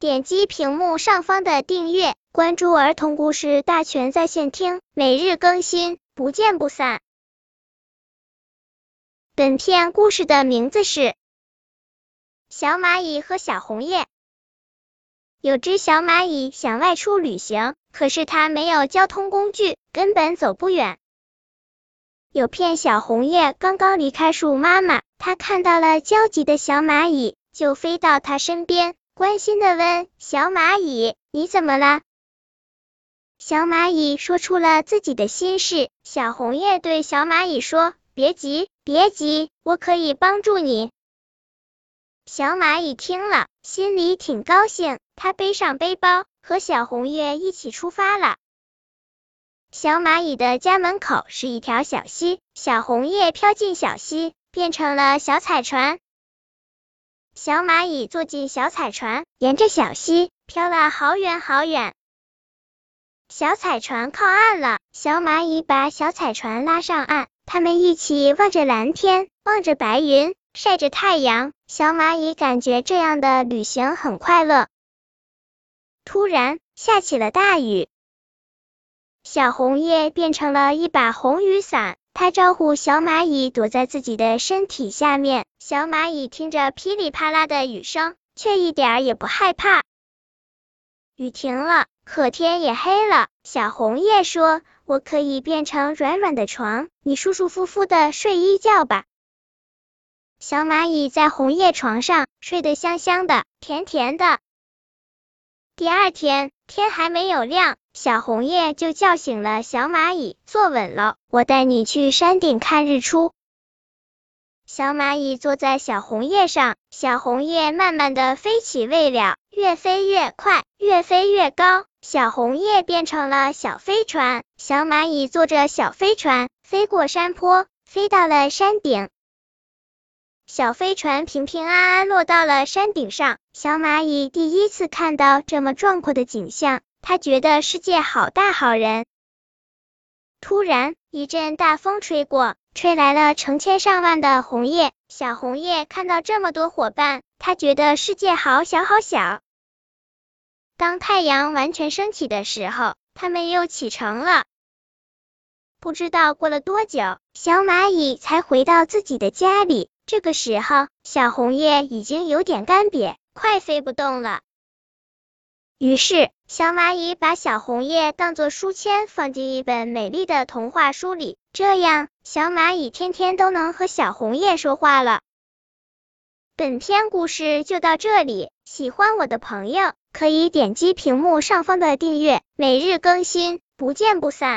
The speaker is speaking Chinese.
点击屏幕上方的订阅，关注儿童故事大全在线听，每日更新，不见不散。本片故事的名字是《小蚂蚁和小红叶》。有只小蚂蚁想外出旅行，可是它没有交通工具，根本走不远。有片小红叶刚刚离开树妈妈，它看到了焦急的小蚂蚁，就飞到它身边，关心的问：“小蚂蚁，你怎么了？”小蚂蚁说出了自己的心事。小红叶对小蚂蚁说：“别急，别急，我可以帮助你。”小蚂蚁听了，心里挺高兴，它背上背包，和小红叶一起出发了。小蚂蚁的家门口是一条小溪，小红叶飘进小溪，变成了小彩船。小蚂蚁坐进小彩船，沿着小溪飘了好远好远。小彩船靠岸了，小蚂蚁把小彩船拉上岸，他们一起望着蓝天，望着白云，晒着太阳。小蚂蚁感觉这样的旅行很快乐。突然下起了大雨。小红叶变成了一把红雨伞，它招呼小蚂蚁躲在自己的身体下面。小蚂蚁听着噼里啪啦的雨声，却一点儿也不害怕。雨停了，可天也黑了。小红叶说：“我可以变成软软的床，你舒舒服服的睡一觉吧。”小蚂蚁在红叶床上睡得香香的，甜甜的。第二天天还没有亮。小红叶就叫醒了小蚂蚁，坐稳了，我带你去山顶看日出。小蚂蚁坐在小红叶上，小红叶慢慢的飞起未了，越飞越快，越飞越高，小红叶变成了小飞船，小蚂蚁坐着小飞船飞过山坡，飞到了山顶。小飞船平平安安落到了山顶上，小蚂蚁第一次看到这么壮阔的景象。他觉得世界好大好人。突然，一阵大风吹过，吹来了成千上万的红叶。小红叶看到这么多伙伴，他觉得世界好小好小。当太阳完全升起的时候，他们又启程了。不知道过了多久，小蚂蚁才回到自己的家里。这个时候，小红叶已经有点干瘪，快飞不动了。于是，小蚂蚁把小红叶当做书签，放进一本美丽的童话书里。这样，小蚂蚁天天都能和小红叶说话了。本篇故事就到这里，喜欢我的朋友可以点击屏幕上方的订阅，每日更新，不见不散。